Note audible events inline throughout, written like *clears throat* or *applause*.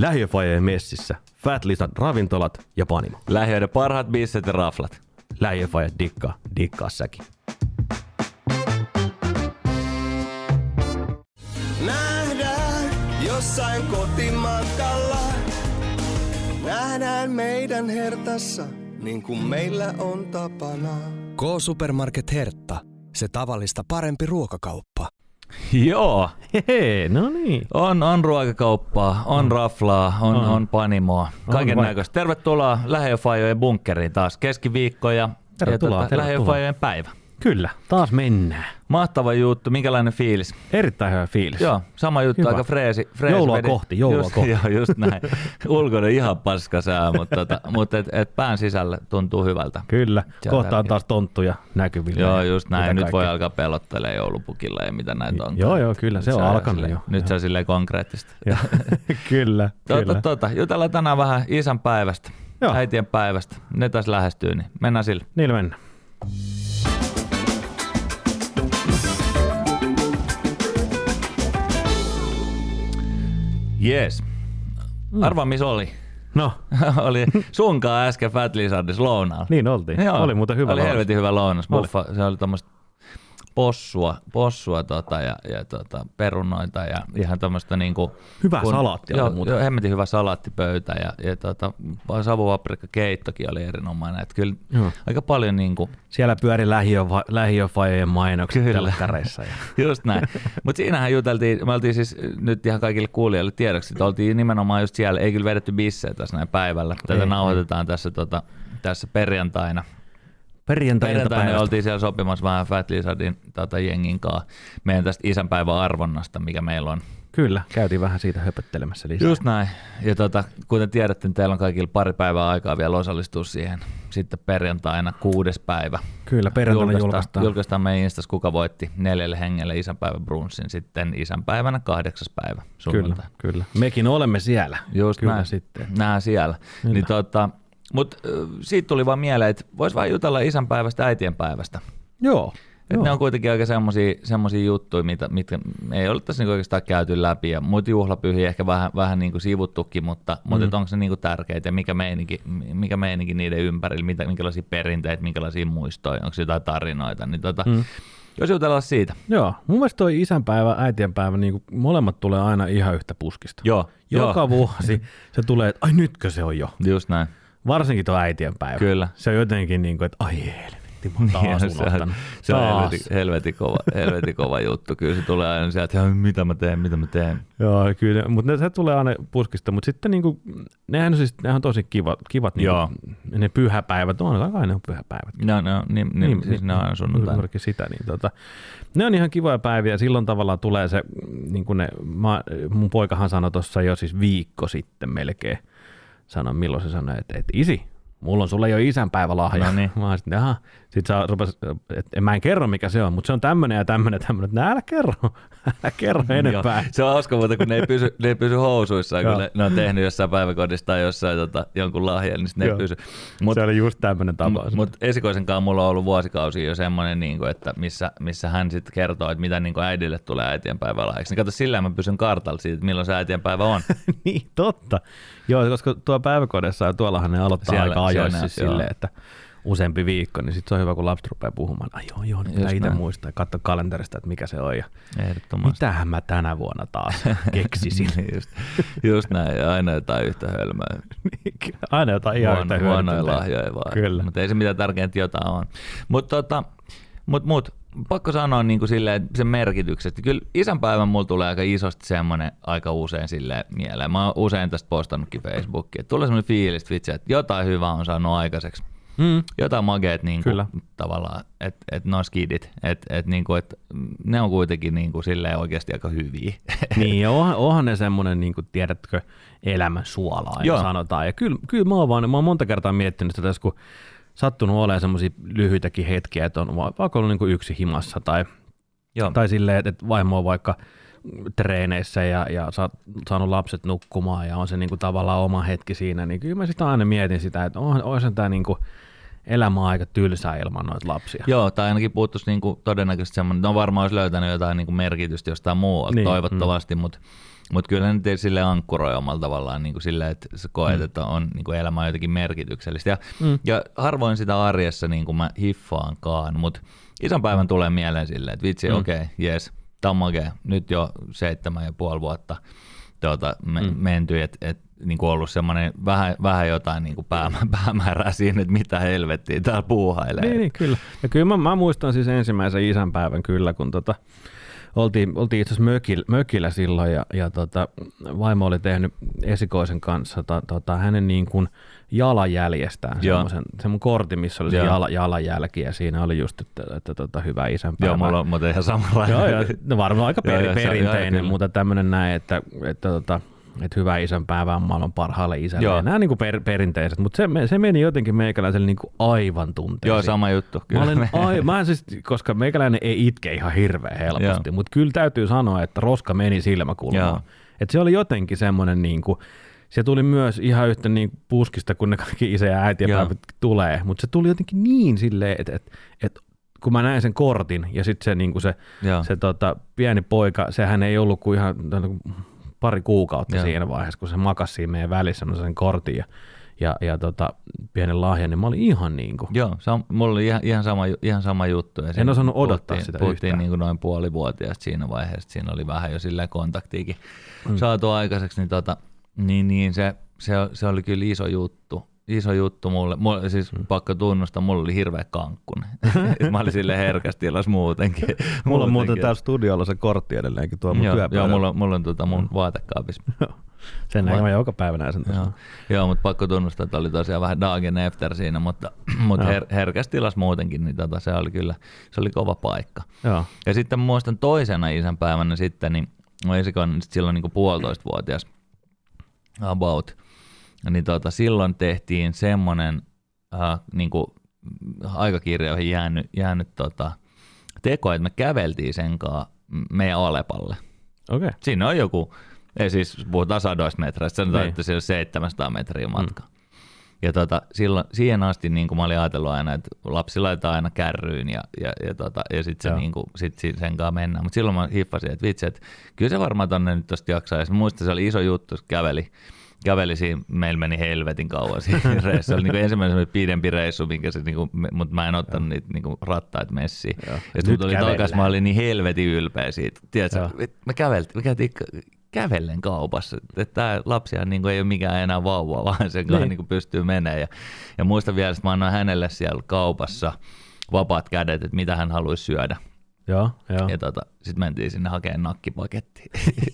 Lähiöfajeen messissä. Fat Lisan ravintolat ja panimo. Lähiöiden parhaat bisset ja raflat. Lähiöfaje dikkaa, dikkaa säkin. Nähdään jossain kotimatkalla. Nähdään meidän hertassa, niin kuin meillä on tapana. K-Supermarket Hertta. Se tavallista parempi ruokakauppa. Joo, Hehe, no niin. on, on ruokakauppaa, on raflaa, on, On. on panimoa, kaiken näköistä. Tervetuloa Lähiöfajojen bunkkeriin taas keskiviikko ja, Tervetuloa, ja tota, tervetuloa. Lähiöfajojen päivä. Kyllä, taas mennään. Mahtava juttu, minkälainen fiilis? Erittäin hyvä fiilis. Joo, sama juttu, Hyvä. aika freesi. freesi Joulua vedi. kohti, joulua just, *laughs* kohti. Joo, just näin. Ulkona ihan paska sää, mutta, tota, *laughs* mutta et, et pään sisällä tuntuu hyvältä. Kyllä, Sieltä kohta on taas tonttuja näkyvillä. Joo, just näin. Nyt voi kaikkea. alkaa pelottelemaan joulupukilla ja mitä näitä on. Joo, joo, kyllä, se on alkanut jo. Nyt se on silleen konkreettista. *laughs* Kyllä, Tota, kyllä. tota, jutellaan tänään vähän isän päivästä, Joo. äitien päivästä. Ne taas lähestyy, niin mennään sille. Niillä mennään. Jees. Arvaa, missä oli? No, *laughs* oli sunkaan äsken Fat Lizardis lounaalla. niin oltiin. Oli muuten hyvä Oli lounas. helvetin hyvä lounas. Oli. Se oli tämmöistä possua, possua tota, ja, ja tota, perunoita ja ihan tämmöistä niinku... Hyvä salaatti oli joo, muuten. joo, hemmetin hyvä salaattipöytä ja, ja tota, savupaprikka keittokin oli erinomainen. Et kyllä Joo. aika paljon niinku, Siellä pyöri lähiöfa- lähiöfajojen mainokset Kyllä. telkkareissa. Ja... *laughs* Just näin. Mutta siinähän juteltiin, me oltiin siis nyt ihan kaikille kuulijoille tiedoksi, että oltiin nimenomaan just siellä, ei kyllä vedetty bissejä tässä näin päivällä. Tätä Ei, nauhoitetaan tässä, tota, tässä perjantaina. Perjantai Perjantaina oltiin siellä sopimassa vähän Fat Lizardin tota, jengin kanssa meidän tästä isänpäivän arvonnasta, mikä meillä on. Kyllä, käytiin vähän siitä höpöttelemässä lisää. Just näin. Ja tota, kuten tiedätte, niin teillä on kaikilla pari päivää aikaa vielä osallistua siihen. Sitten perjantaina kuudes päivä. Kyllä, perjantaina julkaistaan. julkaistaan meidän Instas, kuka voitti neljälle hengelle isänpäivän brunssin. Sitten isänpäivänä kahdeksas päivä Kyllä, sunnuntai. kyllä. Mekin olemme siellä. Just kyllä näin. sitten. Nää siellä. Kyllä. Niin tota, mutta siitä tuli vaan mieleen, että vois vaan jutella isänpäivästä äitienpäivästä. Joo. Et Joo. ne on kuitenkin aika semmosia juttuja, mitä, mitkä ei ole tässä niinku oikeastaan käyty läpi. Ja muita juhlapyhiä ehkä vähän, vähän niinku sivuttukin, mutta, mm. mutta onko se niinku tärkeitä ja mikä meininki, mikä meininki niiden ympärillä, mitä, minkälaisia perinteitä, minkälaisia muistoja, onko jotain tarinoita. Niin tota, mm. Jos jutellaan siitä. Joo, mun mielestä toi isänpäivä, äitienpäivä, niin molemmat tulee aina ihan yhtä puskista. Joo, Joka joo. vuosi se tulee, että ai nytkö se on jo. Just näin. Varsinkin tuo äitienpäivä. Kyllä. Se on jotenkin niin kuin, että ai helvetti, mä oon taas se on, se on Taas. helvetin, helvetin, kova, helvetin kova juttu. Kyllä se tulee aina sieltä, että mitä mä teen, mitä mä teen. Joo, kyllä, mutta se tulee aina puskista, mutta sitten niinku, nehän on, siis, nehän on tosi kivat, kivat niinku, Joo. ne pyhäpäivät, on kai ne on pyhäpäivät. No, no, niin, niin, niin, siis ne on aina sunnuntaina. Juurikin sitä, niin tota, ne on ihan kivoja päiviä, silloin tavallaan tulee se, niin kuin ne, mä, mun poikahan sanoi tuossa jo siis viikko sitten melkein, sanoi milloin se sanoi, että, että isi, mulla on sulle jo isänpäivälahja. No niin. *laughs* Mä sitten, aha. Sitten sä rupes, että mä en kerro mikä se on, mutta se on tämmönen ja tämmönen, tämmönen. Nää älä kerro, *laughs* älä kerro enempää. Joo. Se on hauska muuten, kun ne ei pysy, ne ei pysy housuissaan, kun ne, ne, on tehnyt jossain päiväkodissa tai jossain tota, jonkun lahjan, niin ne ei pysy. Mut, se oli just tämmönen tapaus. Mutta esikoisenkaan mulla on ollut vuosikausia jo semmoinen, niin kuin, että missä, missä hän sitten kertoo, että mitä niin kuin äidille tulee äitienpäivä lahjaksi. Niin kato, sillä mä pysyn kartalla siitä, että milloin se äitienpäivä on. *laughs* niin, totta. Joo, koska tuo päiväkodissa ja tuollahan ne aloittaa Siellä- aika ajoissa siis silleen, että useampi viikko, niin sitten se on hyvä, kun lapset rupeaa puhumaan. Ai joo, joo, nyt pitää Just itse muistaa ja katsoa kalenterista, että mikä se on. Ja mitähän mä tänä vuonna taas *laughs* keksisin. Niin just, just näin, ja aina jotain yhtä hölmöä. Aina jotain ihan Huono, yhtä huonoja lahjoja vaan. Kyllä. Mutta ei se mitään tärkeintä jotain on. Mutta tota, mut, mut, pakko sanoa niin kuin silleen, sen merkityksestä. Kyllä isänpäivän mulla tulee aika isosti semmoinen aika usein sille mieleen. Mä oon usein tästä postannutkin Facebookiin. Tulee semmoinen fiilis, vitsi, että jotain hyvää on saanut aikaiseksi. Mm. Jotain mageet niin Kyllä. kuin, tavallaan, että et nuo skidit, että et, niin kuin, et, ne on kuitenkin niin kuin, silleen oikeasti aika hyviä. *laughs* Niin, ja onhan, onhan ne semmoinen, niin kuin, tiedätkö, elämän suola aina Joo. sanotaan. Ja kyllä, kyllä mä, oon vaan, mä oon monta kertaa miettinyt sitä, tässä kun sattunut olemaan semmoisia lyhyitäkin hetkiä, että on va- vaikka ollut niin kuin yksi himassa tai, Joo. tai silleen, että- vaimo on vaikka treeneissä ja, ja saanut lapset nukkumaan ja on se niin kuin tavallaan oma hetki siinä, niin kyllä mä sitä aina mietin sitä, että on, olisi tämä niin kuin elämä aika tylsää ilman noita lapsia. Joo, tai ainakin puuttuisi niinku todennäköisesti semmoinen, no varmaan olisi löytänyt jotain niinku merkitystä jostain muualta niin, toivottavasti, mm. mutta mutta kyllä ne nyt sille ankkuroi omalla tavallaan niin kuin sille, että sä koet, mm. että on niin kuin elämä jotenkin merkityksellistä. Ja, mm. ja harvoin sitä arjessa niin kuin mä hiffaankaan, mutta isänpäivän tulee mieleen silleen, että vitsi, mm. okei, okay, jes, tämä on makea. Nyt jo seitsemän ja puoli vuotta tuota, me, mm. menty, että et, niin kuin ollut semmoinen vähän, vähän jotain niin kuin päämä, *laughs* päämäärää siinä, että mitä helvettiä täällä puuhailee. Niin, niin kyllä. Ja kyllä mä, mä muistan siis ensimmäisen isänpäivän kyllä, kun tota, oltiin, oltiin itse asiassa mökillä, mökillä silloin ja, ja tota, vaimo oli tehnyt esikoisen kanssa ta, tota, hänen niin kuin jalanjäljestään semmoisen, semmoinen kortti, missä oli se jala, jalanjälki ja siinä oli just, että, että, että tota, hyvä isänpäivä. Joo, mulla on muuten ihan samanlainen. Joo, joo, no varmaan aika per, joo, perinteinen, mutta tämmöinen näin, että, että, että tota, että hyvä isänpäivä on maailman parhaalle isälle. Joo. Nämä niin per, perinteiset, mutta se, se meni jotenkin meikäläiselle niin kuin aivan tunteisiin. Joo, sama juttu. Kyllä. Mä olen, *laughs* ai, mä siis, koska meikäläinen ei itke ihan hirveän helposti, mutta kyllä täytyy sanoa, että roska meni silmäkulmaan. Että se oli jotenkin semmoinen, niin kuin, se tuli myös ihan yhtä niin puskista, kun ne kaikki isä ja äiti päivät tulee, mutta se tuli jotenkin niin silleen, että, että, että kun mä näin sen kortin ja sitten se, niin se, se tota, pieni poika, sehän ei ollut kuin ihan pari kuukautta Joo. siinä vaiheessa, kun se makasi siinä meidän välissä sen kortin ja, ja, ja tota, pienen lahjan, niin mä olin ihan niin kuin. Joo, se on, mulla oli ihan, ihan, sama, ihan sama juttu. Ja en osannut odottaa puhuttiin, sitä puhuttiin niin kuin noin puolivuotiaasta siinä vaiheessa, siinä oli vähän jo sillä kontaktiikin mm. saatu aikaiseksi, niin, tota, niin, niin se, se, se, oli kyllä iso juttu iso juttu mulle. mulle siis mm. pakko tunnustaa, mulla oli hirveä kankkune. *laughs* mä olin sille herkästi illas muutenkin. mulla on *laughs* muuten täällä studiolla se kortti edelleenkin tuo mun joo, joo, mulla, mulla on tuota mun mm. vaatekaapissa. *laughs* Sen näin mä joka päivä näin sen Joo, joo mutta pakko tunnustaa, että oli tosiaan vähän Dagen Efter siinä, mutta, *clears throat* mutta her, herkästi illas muutenkin, niin tota, se oli kyllä se oli kova paikka. Joo. Ja sitten muistan toisena isänpäivänä sitten, niin mä esikoin silloin niin kuin puolitoistavuotias about – niin tota, silloin tehtiin semmoinen äh, niin kuin aikakirjoihin jäänyt, jäänyt tota, teko, että me käveltiin sen kanssa meidän Alepalle. Okay. Siinä on joku, ei siis puhutaan sadoista metreistä, sanotaan, niin. että se on 700 metriä mm. matka. Mm. Ja tota, silloin, siihen asti niin kuin mä olin ajatellut aina, että lapsi laitetaan aina kärryyn ja, ja, ja, tota, ja sitten niin sit sen kanssa mennään. Mutta silloin mä hiffasin, että vitsi, että kyllä se varmaan tonne nyt tosta jaksaa. Ja muistan, se oli iso juttu, käveli käveli siinä, meillä meni helvetin kauan siinä *laughs* reissu. Se oli niin ensimmäinen pidempi reissu, minkä se, niin kuin, mutta mä en ottanut niitä niin kuin rattaita messiin. Ja sitten tuli takaisin, mä olin niin helvetin ylpeä siitä. Tiedätkö, me, käveltiin, me käytiin kävellen kaupassa. Että tämä lapsihan niin kuin ei ole mikään enää vauva, *laughs* vaan sen kanssa niin. niin pystyy menemään. Ja, ja muistan vielä, että mä annoin hänelle siellä kaupassa vapaat kädet, että mitä hän haluaisi syödä. Joo, joo. Ja tota, sitten mentiin sinne hakemaan nakkipaketti.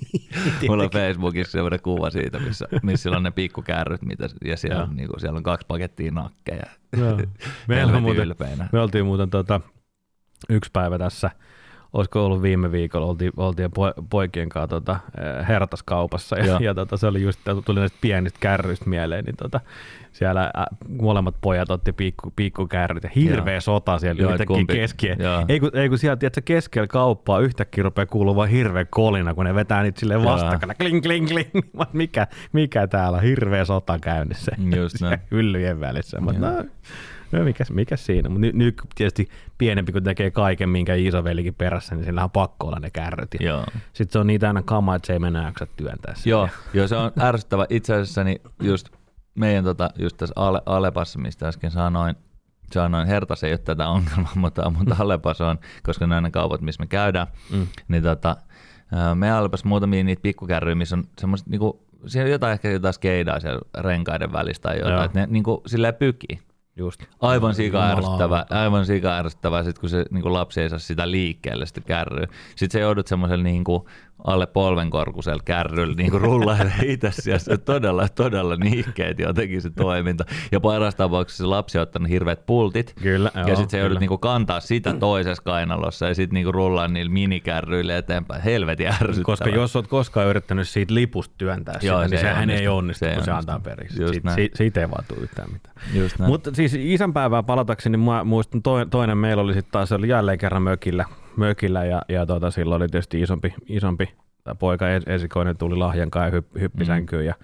*laughs* Mulla on Facebookissa sellainen kuva siitä, missä, missä on ne pikkukärryt, mitä, ja siellä, on, niin kuin, siellä on kaksi pakettia nakkeja. *laughs* Meillä muuten, me oltiin muuten tota, yksi päivä tässä – olisiko ollut viime viikolla, oltiin, oltiin poikien kanssa tota, eh, hertaskaupassa ja, ja tota, se oli just, tuli näistä pienistä kärryistä mieleen, niin tota, siellä ä, molemmat pojat otti piikku, piikkukärryt ja hirveä Joo. sota siellä Joo, yhtäkkiä keskiä. Ei kun, ei kun sieltä tiedätkö, keskellä kauppaa yhtäkkiä rupeaa kuulumaan hirveä kolina, kun ne vetää niitä silleen vastakkain, kling, kling, kling. *laughs* mikä, mikä täällä on hirveä sota käynnissä. Just näin. *laughs* Hyllyjen välissä. Mutta no, No mikä, mikä siinä, mutta nyt, nyt tietysti pienempi kun tekee kaiken, minkä isovelikin perässä, niin sillä on pakko olla ne kärryt. Sitten se on niitä aina kama, että se ei mennä jaksa työntää Joo, joo, se on ärsyttävä. Itse asiassa niin just meidän tota, just tässä Ale, Alepassa, mistä äsken sanoin, sanoin, Hertas ei ole tätä ongelmaa, *laughs* mutta, mutta Alepas on, koska ne on ne kaupat, missä me käydään, mm. niin tota, me Alepas muutamia niitä pikkukärryjä, missä on semmoista niinku, siellä on jotain ehkä jotain skeidaa siellä renkaiden välistä tai jotain, että ne niinku silleen pykii. Just. Aivan sika ärsyttävä, aivan sika ärsyttävä sit kun se niin lapsi ei saa sitä liikkeelle sitä kärryä. Sitten se joudut semmoiselle niin alle polvenkorkusella kärryllä niin rullailee *laughs* itse asiassa todella, todella niikkeet jotenkin se toiminta. Ja parasta tapauksessa se lapsi on ottanut hirveät pultit. Kyllä, ja sitten se joudut niin kantaa sitä toisessa kainalossa ja sitten niin rullaa niillä minikärryillä eteenpäin. Helvetin ärsyttävä. Koska jos olet koskaan yrittänyt siitä lipusta työntää Joo, sitä, niin se sehän ei onnistu, se kun se antaa periksi. Siitä, siitä ei vaan tule yhtään mitään. Mutta siis isänpäivää palatakseni, niin muistan toinen meillä oli sitten taas oli jälleen kerran mökillä, mökillä ja, ja tota, silloin oli tietysti isompi, isompi poika es- esikoinen tuli lahjankaan ja hypp, hyppisänkyyn Mm. ja,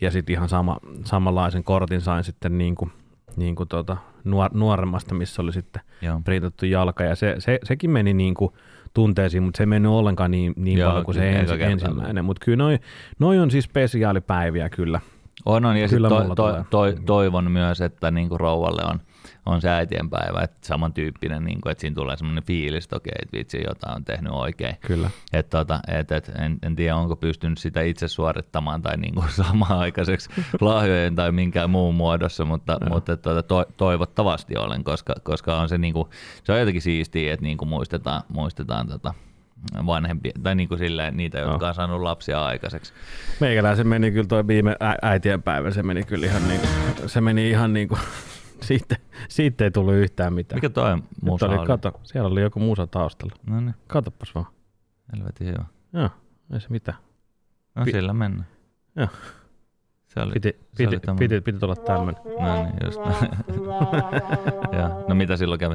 ja sitten ihan sama, samanlaisen kortin sain sitten niin kuin, niin kuin tuota, nuor, nuoremmasta, missä oli sitten Joo. printattu jalka ja se, se, sekin meni niin kuin tunteisiin, mutta se ei mennyt ollenkaan niin, niin Joo, paljon kuin se ensi, ensimmäinen, mutta kyllä noi, noi on siis spesiaalipäiviä kyllä. On, on ja Kyllä to, to, to, toivon myös, että niinku rouvalle on, on se äitienpäivä, että samantyyppinen, niinku, että siinä tulee semmoinen fiilis, että okei, että vitsi, jotain on tehnyt oikein. Kyllä. Et tota, et, et, en, en tiedä, onko pystynyt sitä itse suorittamaan tai niinku *laughs* samaan aikaiseksi lahjojen tai minkään muun muodossa, mutta, mutta et, tota, to, toivottavasti olen, koska, koska on se, niinku, se on jotenkin siistiä, että niinku muistetaan, muistetaan tota, vanhempia, tai niinku silleen, niitä, jotka on saanut lapsia aikaiseksi. Meikäläisen meni kyllä toi viime äitienpäivä, se meni kyllä ihan niin kuin, se meni ihan niin kuin, *laughs* siitä, siitä ei tullut yhtään mitään. Mikä toi musa oli, oli? kato, siellä oli joku musa taustalla. No niin, Katopas vaan. helvetin hyvä. Joo, ei se mitään. No Pi- sillä mennään. Joo. Se oli, Piti, se piti, oli tämmönen- piti, piti tulla tämmöinen. No niin, just. *laughs* ja, no mitä silloin kävi?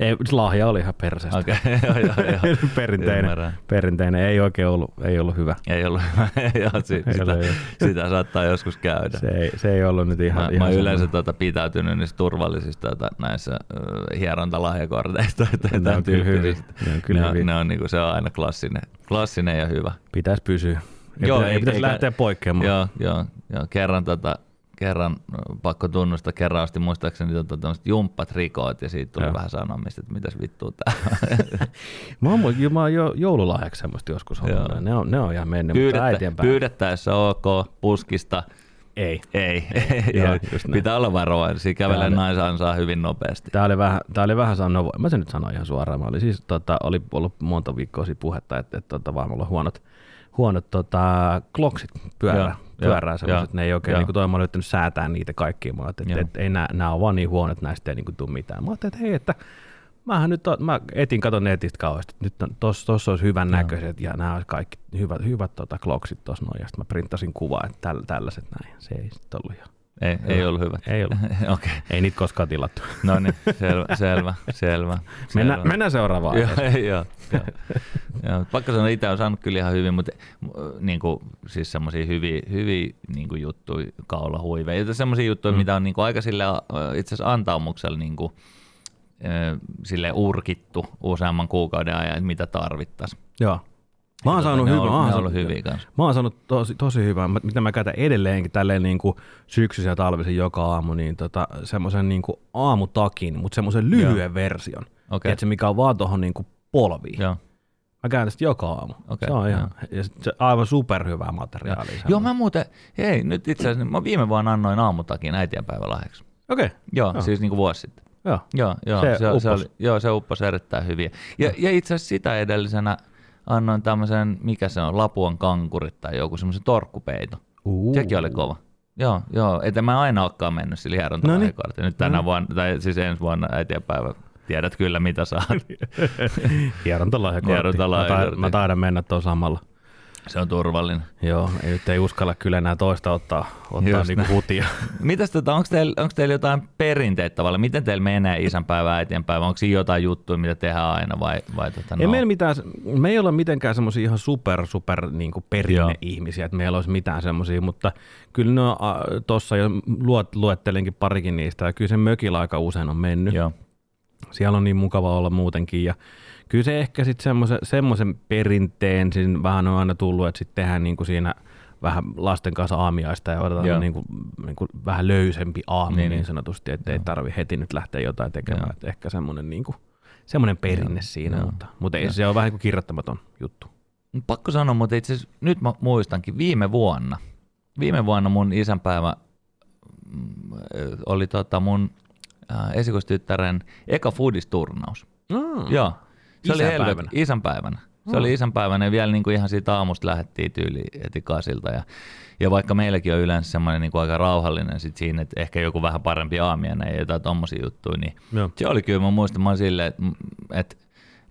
Ei, lahja oli ihan perseestä. Okei, *laughs* joo, joo, joo. *laughs* perinteinen, Ymmärrän. perinteinen, ei oikein ollut, ei ollut hyvä. Ei ollut hyvä. Joo, si, Ei sitä, joo. sitä saattaa joskus käydä. Se ei, se ei ollut nyt ihan, Mä, ihan mä oon yleensä semmoinen. tuota pitäytynyt niistä turvallisista tuota, näissä äh, hierontalahjakorteista. Ne on tämän kyllä tyyppisistä. Ne on kyllä ne, on, ne on, niinku, se on aina klassinen, klassinen ja hyvä. Pitäisi pysyä. Ei, Joo, pitä, ei ei- pitäisi eikä- lähteä poikkeamaan. Joo, joo, joo. Kerran, tota, kerran ö, pakko tunnustaa, kerran asti muistaakseni tota, tämmöiset jumppatrikoot ja siitä tuli Joo. vähän sanomista, että mitäs vittua tää on. *laughs* Mä oon, mä oon jo joululahjaksi semmoista joskus Joo. ollut. Ne on, ne on ihan mennyt, mutta Pyydettä, äitienpäivä. pyydettäessä ok, puskista Ei. *laughs* ei. Joo, just näin. pitää olla varovainen, siinä kävelee oli- naisansaa hyvin nopeasti. Tää oli vähän, tää oli vähän sanoa, mä sen nyt sanoin ihan suoraan. Mä olin siis, tota, oli ollut monta viikkoa puhetta, että, että tota, vaan mulla on huonot, huonot tota, kloksit pyörää, Joo, pyörää semmoiset, joo, ne ei oikein, niin kuin toi mä yrittänyt säätää niitä kaikkia. Mä ajattelin, että, että ei nää, nää on vaan niin huonot, että näistä ei niin kuin tule mitään. Mä ajattelin, että hei, että mähän nyt, on, mä etin katon netistä kauheasti, nyt on, tossa, tossa olisi hyvän näköiset ja nämä olisi kaikki hyvät, hyvät tota, kloksit tuossa noin. Ja sitten mä printtasin kuvaa, että täl, tällaiset näin. Se ei sitten ollut ihan, Ei, ei ollut hyvä. ei ollut. *laughs* Okei, ei niitä koskaan tilattu. *laughs* no niin, selvä, selvä, selvä. Mennään, selvä. mennään seuraavaan. Joo, *laughs* joo, joo. joo. Pakko sanoa, itse on saanut kyllä ihan hyvin, mutta niin kuin, siis semmoisia hyviä, hyviä niin kuin juttuja, kaulahuiveja, ja semmoisia juttuja, mm. mitä on niin kuin aika sille itse asiassa antaumuksella niin kuin, sille urkittu useamman kuukauden ajan, että mitä tarvittaisiin. Joo. Mä oon saanut hyvää. Mä oon saanut, hyviä kanssa. mä oon saanut tosi, tosi hyvää, mitä mä käytän edelleenkin tälleen niin kuin syksyisen ja talvisin joka aamu, niin tota, semmoisen niin kuin aamutakin, mutta semmoisen lyhyen version. Okei. Okay. se mikä on vaan tuohon niin kuin polviin. Joo. Mä käytän sitä joka aamu. Okei, se on ihan, joo. ja se aivan superhyvää materiaalia. Joo, mä muuten, hei, nyt itse asiassa, mä viime vuonna annoin aamutakin äitienpäivälahjaksi. Okei, okay. Joo, Joo. siis niin kuin vuosi sitten. joo. Joo, joo Se se, se, oli, joo, se upposi erittäin hyvin. Ja, ja itse asiassa sitä edellisenä annoin tämmöisen, mikä se on, Lapuan kankurit tai joku semmoisen torkkupeito. Uh. Sekin oli kova. Joo, joo, että mä aina olekaan mennyt sillä hierontalahjakortilla. Nyt tänä No. vuonna, tai siis ensi vuonna äitienpäivä, tiedät kyllä mitä saat. *laughs* Hierontalahjakortti. Mä, Hierontalahjakortti. taidan, mä taidan mennä tuon samalla. Se on turvallinen. Joo, ei, nyt ei uskalla kyllä enää toista ottaa, ottaa Just niinku näin. hutia. *laughs* Mitäs tota, onko teillä, onko teillä jotain perinteitä tavalla? Miten teillä menee isänpäivä, äitienpäivä? Onko siinä jotain juttuja, mitä tehdään aina vai, vai tota, Ei no? meillä mitään, me ei olla mitenkään semmoisia ihan super, super niin perinneihmisiä, että meillä olisi mitään semmoisia, mutta kyllä no, tuossa jo luot, luettelinkin parikin niistä, ja kyllä se mökillä aika usein on mennyt. Joo. Siellä on niin mukava olla muutenkin, ja kyllä se ehkä sitten semmoisen, semmoisen perinteen siinä vähän on aina tullut, että sitten tehdään niin kuin siinä vähän lasten kanssa aamiaista ja otetaan Joo. niin kuin, niin kuin vähän löysempi aamu Niin, niin, niin. sanotusti, että ei tarvi heti nyt lähteä jotain tekemään, että ehkä semmoinen niin kuin, semmoinen perinne Joo. siinä, Joo. mutta, mutta ei Joo. se ole vähän niin kuin kirjoittamaton juttu. Pakko sanoa, mutta itse asiassa nyt mä muistankin viime vuonna. Viime vuonna mun isänpäivä mm, oli tota mun äh, esikoistyttären eka foodisturnaus. Mm. Joo. Se oli Isänpäivänä. helvet, isänpäivänä. Se oli isänpäivänä ja vielä niin kuin ihan siitä aamusta lähdettiin tyyli heti kasilta. Ja, ja vaikka meilläkin on yleensä semmoinen niin kuin aika rauhallinen sit siinä, että ehkä joku vähän parempi aamiainen ja jotain tommosia juttuja, niin Joo. se oli kyllä, mä muistan, mä silleen, että, että,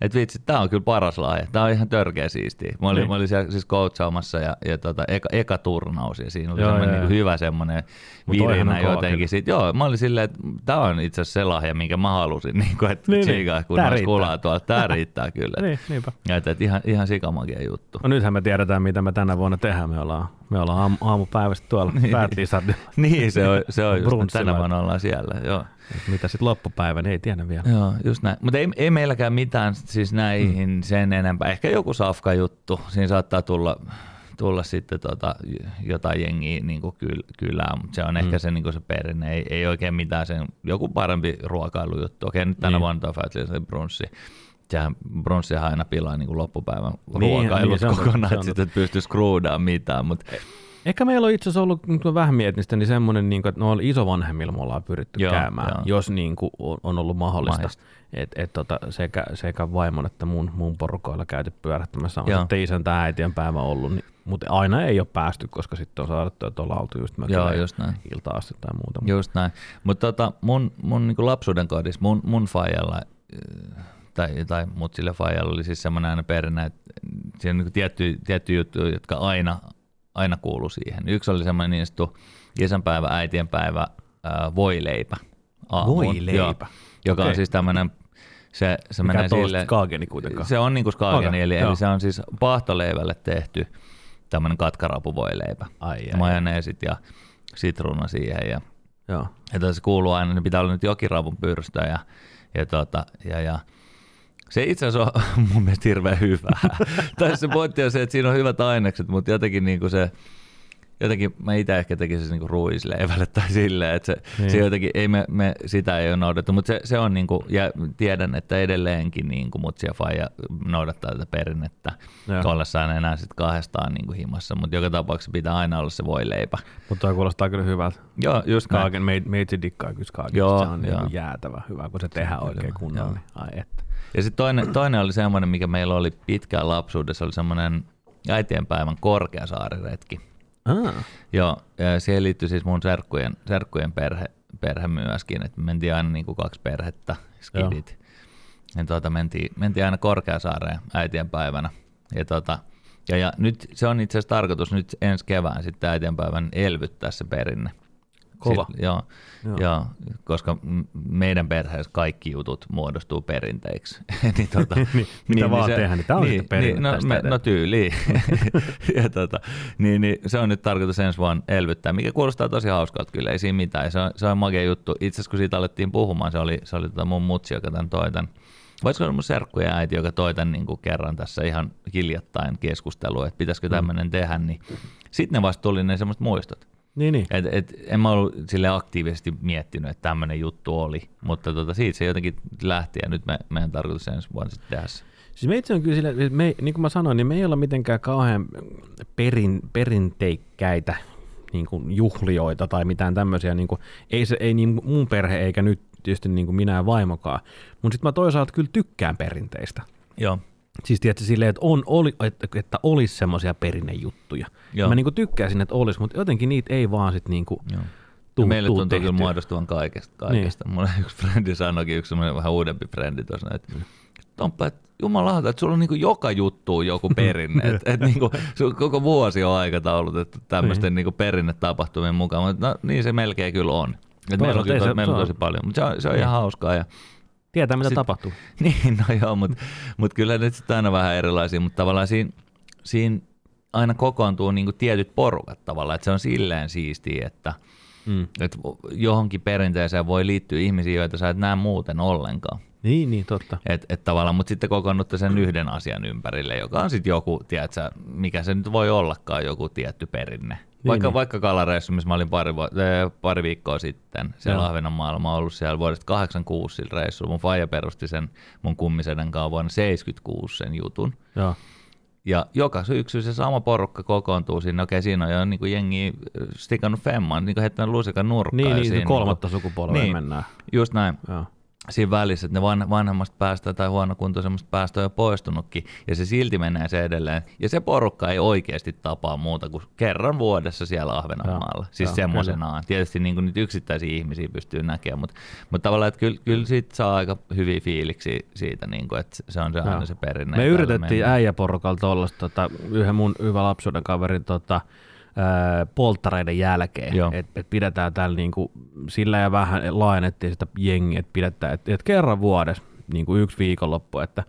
että vitsi, tää on kyllä paras lahja. Tää on ihan törkeä siistiä. Mä olin, Niin. mä olin siellä siis coachaamassa ja, ja tota, eka, eka turnaus ja siinä oli Joo, semmoinen joo, niin hyvä semmoinen virinä jotenkin. Sit, joo, mä olin silleen, että tää on itse asiassa se lahja, minkä mä halusin, *laughs* niin kuin, että Niin, niin, niin. tsiikaa, kun Tää kulaa tuolla. Tää *laughs* riittää kyllä. Niin, niinpä. Ja että, että ihan, ihan sikamagia juttu. No nythän me tiedetään, mitä me tänä vuonna tehdään. Me ollaan, me ollaan aamu, aamupäivästä tuolla *laughs* Lizardilla. Niin, se on, se on just, tänä vuonna ollaan siellä, joo. Mitä sitten loppupäivän, ei tiedä vielä. Joo, just näin. Mutta ei, ei meilläkään mitään siis näihin mm. sen enempää. Ehkä joku safka juttu. Siinä saattaa tulla, tulla sitten tota, jotain jengiä niin kyl, kylään, mutta se on ehkä se, niin se perinne. Ei, ei oikein mitään sen, joku parempi ruokailujuttu. Okei, nyt tänä Niin. vuonna Fat Lizard brunssi. Sehän brunssihan aina pilaa niin loppupäivän Niin, ruokailut niin, se on kokonaan, se on että sitten et pysty skruudaamaan mitään. Mutta Ehkä meillä on itse asiassa ollut, kun mä vähän mietin sitä, niin semmoinen, niin kuin, että no isovanhemmilla me ollaan pyritty Joo, käymään, joo. jos niin kuin, on, ollut mahdollista. Mahdollista. Et, et, tota, sekä, sekä vaimon että mun, mun porukoilla käyty pyörähtämässä on sitten isän tai äitien päivä ollut, niin, mutta aina ei ole päästy, koska sitten on saadettu, että ollaan oltu just Joo, just näin. ilta asti tai muuta. Just näin. Mutta tota, mun, mun niin lapsuuden kodissa, mun, mun faijalla, äh, tai, tai mut sille faijalla oli siis semmoinen aina perinne, että siinä on niin tiettyjä, tiettyjä juttuja, jotka aina, aina kuulu siihen. Yksi oli semmoinen niin sanottu isänpäivä, äitienpäivä, äh, voileipä. aamuun. Voileipä. Joo, joka Okei. on siis tämmöinen, se, se Mikä menee sille, skaageni kuitenkaan. se on niin kuin skaageni, Okei, eli, joo. eli se on siis paahtoleivälle tehty tämmöinen katkarapuvoileipä. Ai, ai. Majoneesit ja sitruuna siihen ja Joo. että se kuuluu aina, niin pitää olla nyt jokiraavun pyrstö ja, ja, tota, ja, ja se itse asiassa on *laughs* mun mielestä hirveän hyvää. *laughs* tai se pointti on se, että siinä on hyvät ainekset, mutta jotenkin niin kuin se, jotenkin mä itse ehkä tekisin se niin ruisleivälle tai silleen, että se, Niin. se jotenkin, ei me, me, sitä ei ole noudattu, mutta se, se on niin kuin, ja tiedän, että edelleenkin niin kuin mutsi ja faija noudattaa tätä perinnettä ollessaan enää sitten kahdestaan niin kuin himassa, mutta joka tapauksessa pitää aina olla se voileipä. Mutta toi kuulostaa kyllä hyvältä. Joo, just näin. Meit- meitsi dikkaa kyllä Skaagenista. Joo, se on niin joo. jäätävä hyvä, kun se tehdään oikein kunnolla. Niin, ai että. Ja sitten toinen, toinen oli semmoinen, mikä meillä oli pitkään lapsuudessa, oli semmoinen äitienpäivän Korkeasaariretki. Ah, Joo, ja siihen liittyy siis mun serkkujen, serkkujen perhe, perhe myöskin, että me mentiin aina niin kuin kaksi perhettä, skidit. Ja tuota, mentiin, mentiin aina Korkeasaareen äitienpäivänä. Ja, tuota, ja, ja nyt se on itse asiassa tarkoitus nyt ensi kevään sitten äitienpäivän elvyttää se perinne. Kova. Sit, joo, Joo. joo. koska meidän perheessä kaikki jutut muodostuu perinteiksi. *laughs* niin, tota, Niin, mitä vaan tehdään, niin tää on sitä perinnettä no, me, no tyyliin. *laughs* ja tota, niin, niin, se on nyt tarkoitus ensi vuonna elvyttää, mikä kuulostaa tosi hauskalta kyllä, ei siinä mitään. Se on, se on makea juttu. Itse asiassa kun siitä alettiin puhumaan, se oli, se oli tota mun mutsi, joka tämän toi tämän. Voisiko olla mun serkku ja äiti, joka toi tämän niin kuin kerran tässä ihan hiljattain keskustelua, että pitäisikö tämmöinen tehdä, niin sitten ne vasta tuli ne semmoiset muistot. Niin, niin. Et, et, en mä ollut sille aktiivisesti miettinyt, että tämmöinen juttu oli, mutta tota, siitä se jotenkin lähti ja nyt me, meidän tarkoitus ensi vuonna sitten tehdä se. Siis meitsi on kyllä sillä, että me, niin kuin mä sanoin, niin me ei olla mitenkään kauhean perin, perinteikkäitä niin kuin juhlioita tai mitään tämmöisiä. Niin kuin, ei, se, ei niin mun perhe eikä nyt tietysti niin kuin minä ja vaimokaan. Mutta sitten mä toisaalta kyllä tykkään perinteistä. Joo. Siis tiedätkö silleen, että, on, oli, että, että olisi semmoisia perinnejuttuja. Joo. Mä niin kuin tykkäisin, että olisi, mutta jotenkin niitä ei vaan sitten niin kuin Joo. tuu, meille tuu tuntuu kyllä muodostuvan kaikesta. kaikesta. Niin. Mulla yksi frendi sanoikin, yksi semmoinen vähän uudempi frendi tuossa, että Tomppa, että jumalauta, että sulla on niinku joka juttu joku perinne. *laughs* että et niinku, sun koko vuosi on aikataulutettu tämmöisten niinku perinnetapahtumien mukaan. Mutta no, niin se melkein kyllä on. Et meillä on, kyllä, se- meillä on tosi paljon, mutta se on, se on ihan hauskaa. Ja, Tietää, mitä Sit- tapahtuu. *laughs* niin, no joo, mutta mut kyllä ne sitten aina vähän erilaisia, mutta tavallaan siinä, siinä aina kokoontuu niinku tietyt porukat tavallaan, että se on silleen siistiä, että Mm. et johonkin perinteeseen voi liittyä ihmisiä, joita sä et näe muuten ollenkaan. Niin, niin, totta. Et, et tavallaan, mutta sitten kokoonnutte sen yhden asian ympärille, joka on sitten joku, tiedätkö, mikä se nyt voi ollakaan, joku tietty perinne. Vaikka, niin. vaikka kalareissu, missä mä olin pari, äh, pari viikkoa sitten siellä Joo. Ahvenanmaalla, mä oon ollut siellä vuodesta 86 sillä reissulla. Mun faija perusti sen mun kummiseden kanssa vuonna 76 sen jutun. Joo. Ja joka syksy se sama porukka kokoontuu sinne. Okei, siinä on jo niin kuin jengi äh, stikannut femman, niin kuin heittänyt lusikan nurkkaan. Niin, ja niin siinä kolmatta sukupolvea Niin. mennään. Just näin. Joo. Siinä välissä, että ne van, vanhemmasta päästä tai huonokuntoisemmasta päästä on jo poistunutkin, ja se silti menee se edelleen. Ja se porukka ei oikeasti tapaa muuta kuin kerran vuodessa siellä Ahvenanmaalla. Joo, siis semmoisenaan. Tietysti niin kuin nyt yksittäisiä ihmisiä pystyy näkemään, mutta, mutta tavallaan, että kyllä, kyllä siitä saa aika hyviä fiiliksi siitä, niin kuin, että se on se aina se perinne. Me yritettiin äijäporukalla tuollaista tota, yhden mun hyvän lapsuuden kaverin tota, polttareiden jälkeen, että et pidetään täällä niinku, sillä ja vähän laajennettiin sitä jengiä, että pidetään, että et kerran vuodessa niinku yksi viikonloppu, että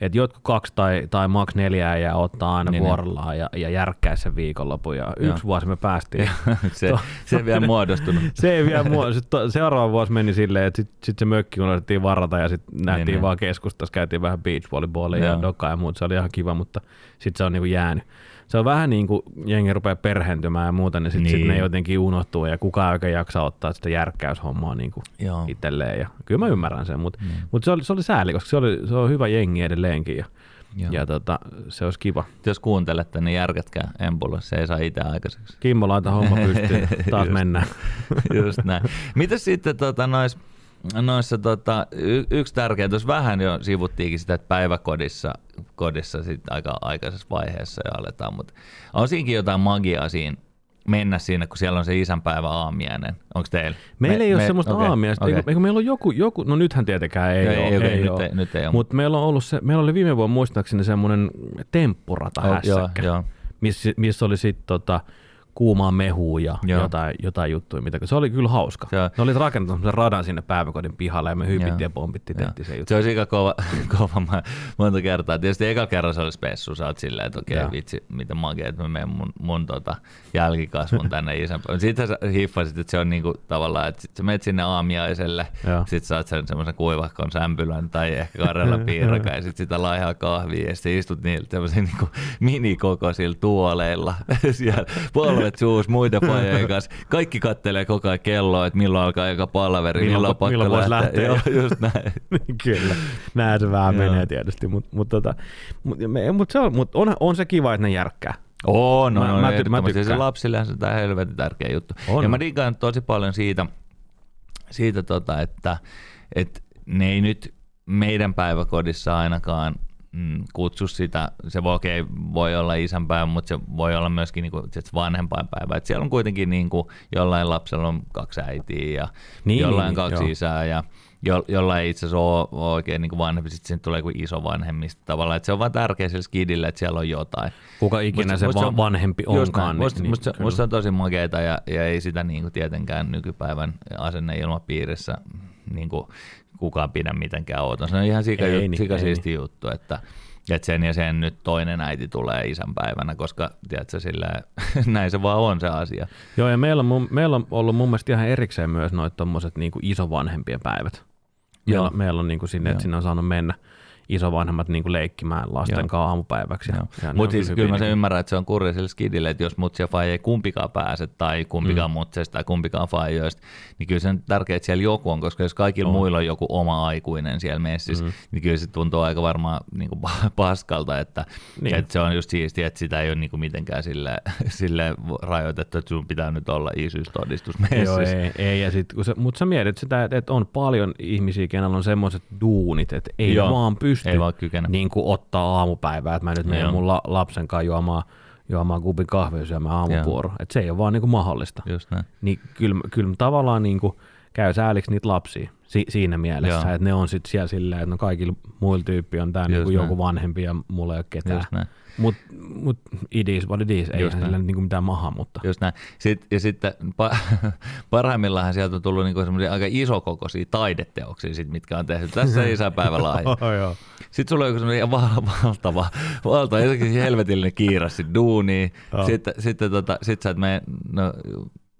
et jotkut kaksi tai, tai maks neljä ja ottaa aina niin, niin. vuorollaan ja, ja järkkää sen viikonlopun. Ja Joo. yksi vuosi me päästiin. *laughs* se, se ei vielä muodostunut. *laughs* se ei vielä muodostunut. Seuraava vuosi meni silleen, että sitten sit se mökki unohdettiin varata ja sitten nähtiin niin, vaan keskustassa, käytiin vähän beachvolleyballia ja dokaa ja muut. Se oli ihan kiva, mutta sitten se on niinku jäänyt se on vähän niin kuin jengi rupeaa perhentymään ja muuta, niin sitten niin. sit ne jotenkin unohtuu ja kukaan oikein jaksaa ottaa sitä järkkäyshommaa niin kuin itselleen. Ja kyllä mä ymmärrän sen, mutta mm. mut se, oli, se oli sääli, koska se, oli, se on hyvä jengi edelleenkin ja, Joo. ja tota, se olisi kiva. Jos kuuntelette, niin järkätkää Empulla, se ei saa itse aikaiseksi. Kimmo laita homma pystyyn, *laughs* taas mennään. Just näin. Mitäs sitten tota, nois, noissa tota, y- yksi tärkeä, tuossa vähän jo sivuttiinkin sitä, että päiväkodissa kodissa sit aika aikaisessa vaiheessa jo aletaan, mutta on siinkin jotain magiaa siinä mennä siinä, kun siellä on se isänpäivä aamiainen. Onko teillä? Meillä me, ei ole me, semmoista okay, aamiaista. Okay. Eikö, eikö meillä ole joku, joku, no nythän tietenkään ei, ei ole. Okay, ei nyt, ole. Ei, nyt ei ole. Mutta meillä on ollut se, meillä oli viime vuonna muistaakseni semmoinen temppurata oh, hässäkkä, joo, joo. missä miss oli sitten tota, kuumaa mehua ja jotain, jotain juttuja. Mitä, se oli kyllä hauska. Se, ne oli rakentanut sen radan sinne päiväkodin pihalle ja me hypittiin ja pompittiin tehtiin se juttu. Se olisi aika kova, *laughs* kova monta kertaa. Tietysti eka kerran se oli spessu. Sä oot silleen, että okei okay, vitsi, mitä magia, että mä menen mun, mun tota, jälkikasvun *laughs* tänne isän. Sitten sä hiffasit, että se on niinku tavallaan, että sit sä menet sinne aamiaiselle, sit saat sen semmoisen kuivahkon sämpylän tai ehkä karjalla *laughs* piirakan ja sit sitä laihaa kahvia ja sitten istut niillä semmoisilla niinku minikokoisilla tuoleilla siellä polvet suus muiden fajojen *laughs* kanssa. Kaikki kattelee koko ajan kelloa, että milloin alkaa eka palaveri, milloin, milloin, pakko milloin lähteä. lähteä. Joo, just näin. *laughs* Kyllä, näin se vähän menee tietysti, mutta mut, tota, mut, mut se on, mut on, on se kiva, että ne järkkää. On, no, no, mä, mä, mä se lapsille se tämä helvetin tärkeä juttu. On. Ja mä digaan tosi paljon siitä, siitä tota, että, että ne ei nyt meidän päiväkodissa ainakaan mm, kutsu sitä, se voi, okay, voi olla isänpäivä, mutta se voi olla myöskin niin kuin, vanhempainpäivä. Et siellä on kuitenkin niin kuin, jollain lapsella on kaksi äitiä ja niin, jollain niin, kaksi joo. isää ja jo, jolla ei itse asiassa ole oikein niin vanhempi, sitten siinä tulee kuin iso vanhemmista tavallaan, että se on vaan tärkeä sille skidille, että siellä on jotain. Kuka ikinä musta, se musta, vanhempi onkaan. Niin, musta, niin, musta, musta, se on tosi makeita ja, ja ei sitä niin kuin tietenkään nykypäivän asenneilmapiirissä niin kuin kukaan pidä mitenkään outon. Se on ihan sika, ei, jut, sika ei. siisti juttu, että, että sen ja sen nyt toinen äiti tulee isänpäivänä, koska tiedätkö, sillä, *laughs* näin se vaan on se asia. Joo, ja meillä on, meillä on ollut mun mielestä ihan erikseen myös noita tuommoiset niin isovanhempien päivät. Meillä, Joo. meillä on niin kuin sinne, että sinne on saanut mennä isovanhemmat niin kuin leikkimään lasten kanssa aamupäiväksi. Mutta siis kyllä mä sen ymmärrän, että se on kurja sille skidille, että jos mutsi ja ei kumpikaan pääse tai kumpikaan mm. mutseista tai kumpikaan faijoista, niin kyllä se on tärkeää, että siellä joku on, koska jos kaikilla on. muilla on joku oma aikuinen siellä messissä, mm. niin kyllä se tuntuu aika varmaan niin kuin *laughs* paskalta, että, niin. että se on just siistiä, että sitä ei ole niin kuin mitenkään sille, *laughs* sille rajoitettu, että sun pitää nyt olla isyystodistus messissä. Joo, ei, ei ja sit, kun se, mutta sä mietit sitä, että on paljon ihmisiä, kenellä on semmoiset duunit, että ei Joo. vaan pysty pysty Ei vaan kykene. niin kuin ottaa aamupäivää, että mä nyt menen mun la- lapsen kanssa juomaan, juomaan kupin kahvia syömään aamupuoro. Että se ei ole vaan niin kuin mahdollista. Just näin. Niin kyllä, kyllä tavallaan niin kuin käy sääliksi niitä lapsia si- siinä mielessä, että ne on sitten siellä silleen, että no kaikilla muilla tyyppi on tämä niin joku vanhempi ja mulla ei ole ketään. Just näin. Mutta mut it is what it is, ei sillä niinku mitään maha, mutta. Just näin. Sitten, ja sitten pa- *laughs* parhaimmillaan sieltä on tullut niinku semmoisia aika isokokoisia taideteoksia, sit, mitkä on tehty tässä *laughs* isäpäivälahja. oh, sitten sulla on joku semmoinen val- valtava, valtava, helvetillinen kiira sitten duuniin. Oh. Sitten, sitten tota, sit sä et mene, no,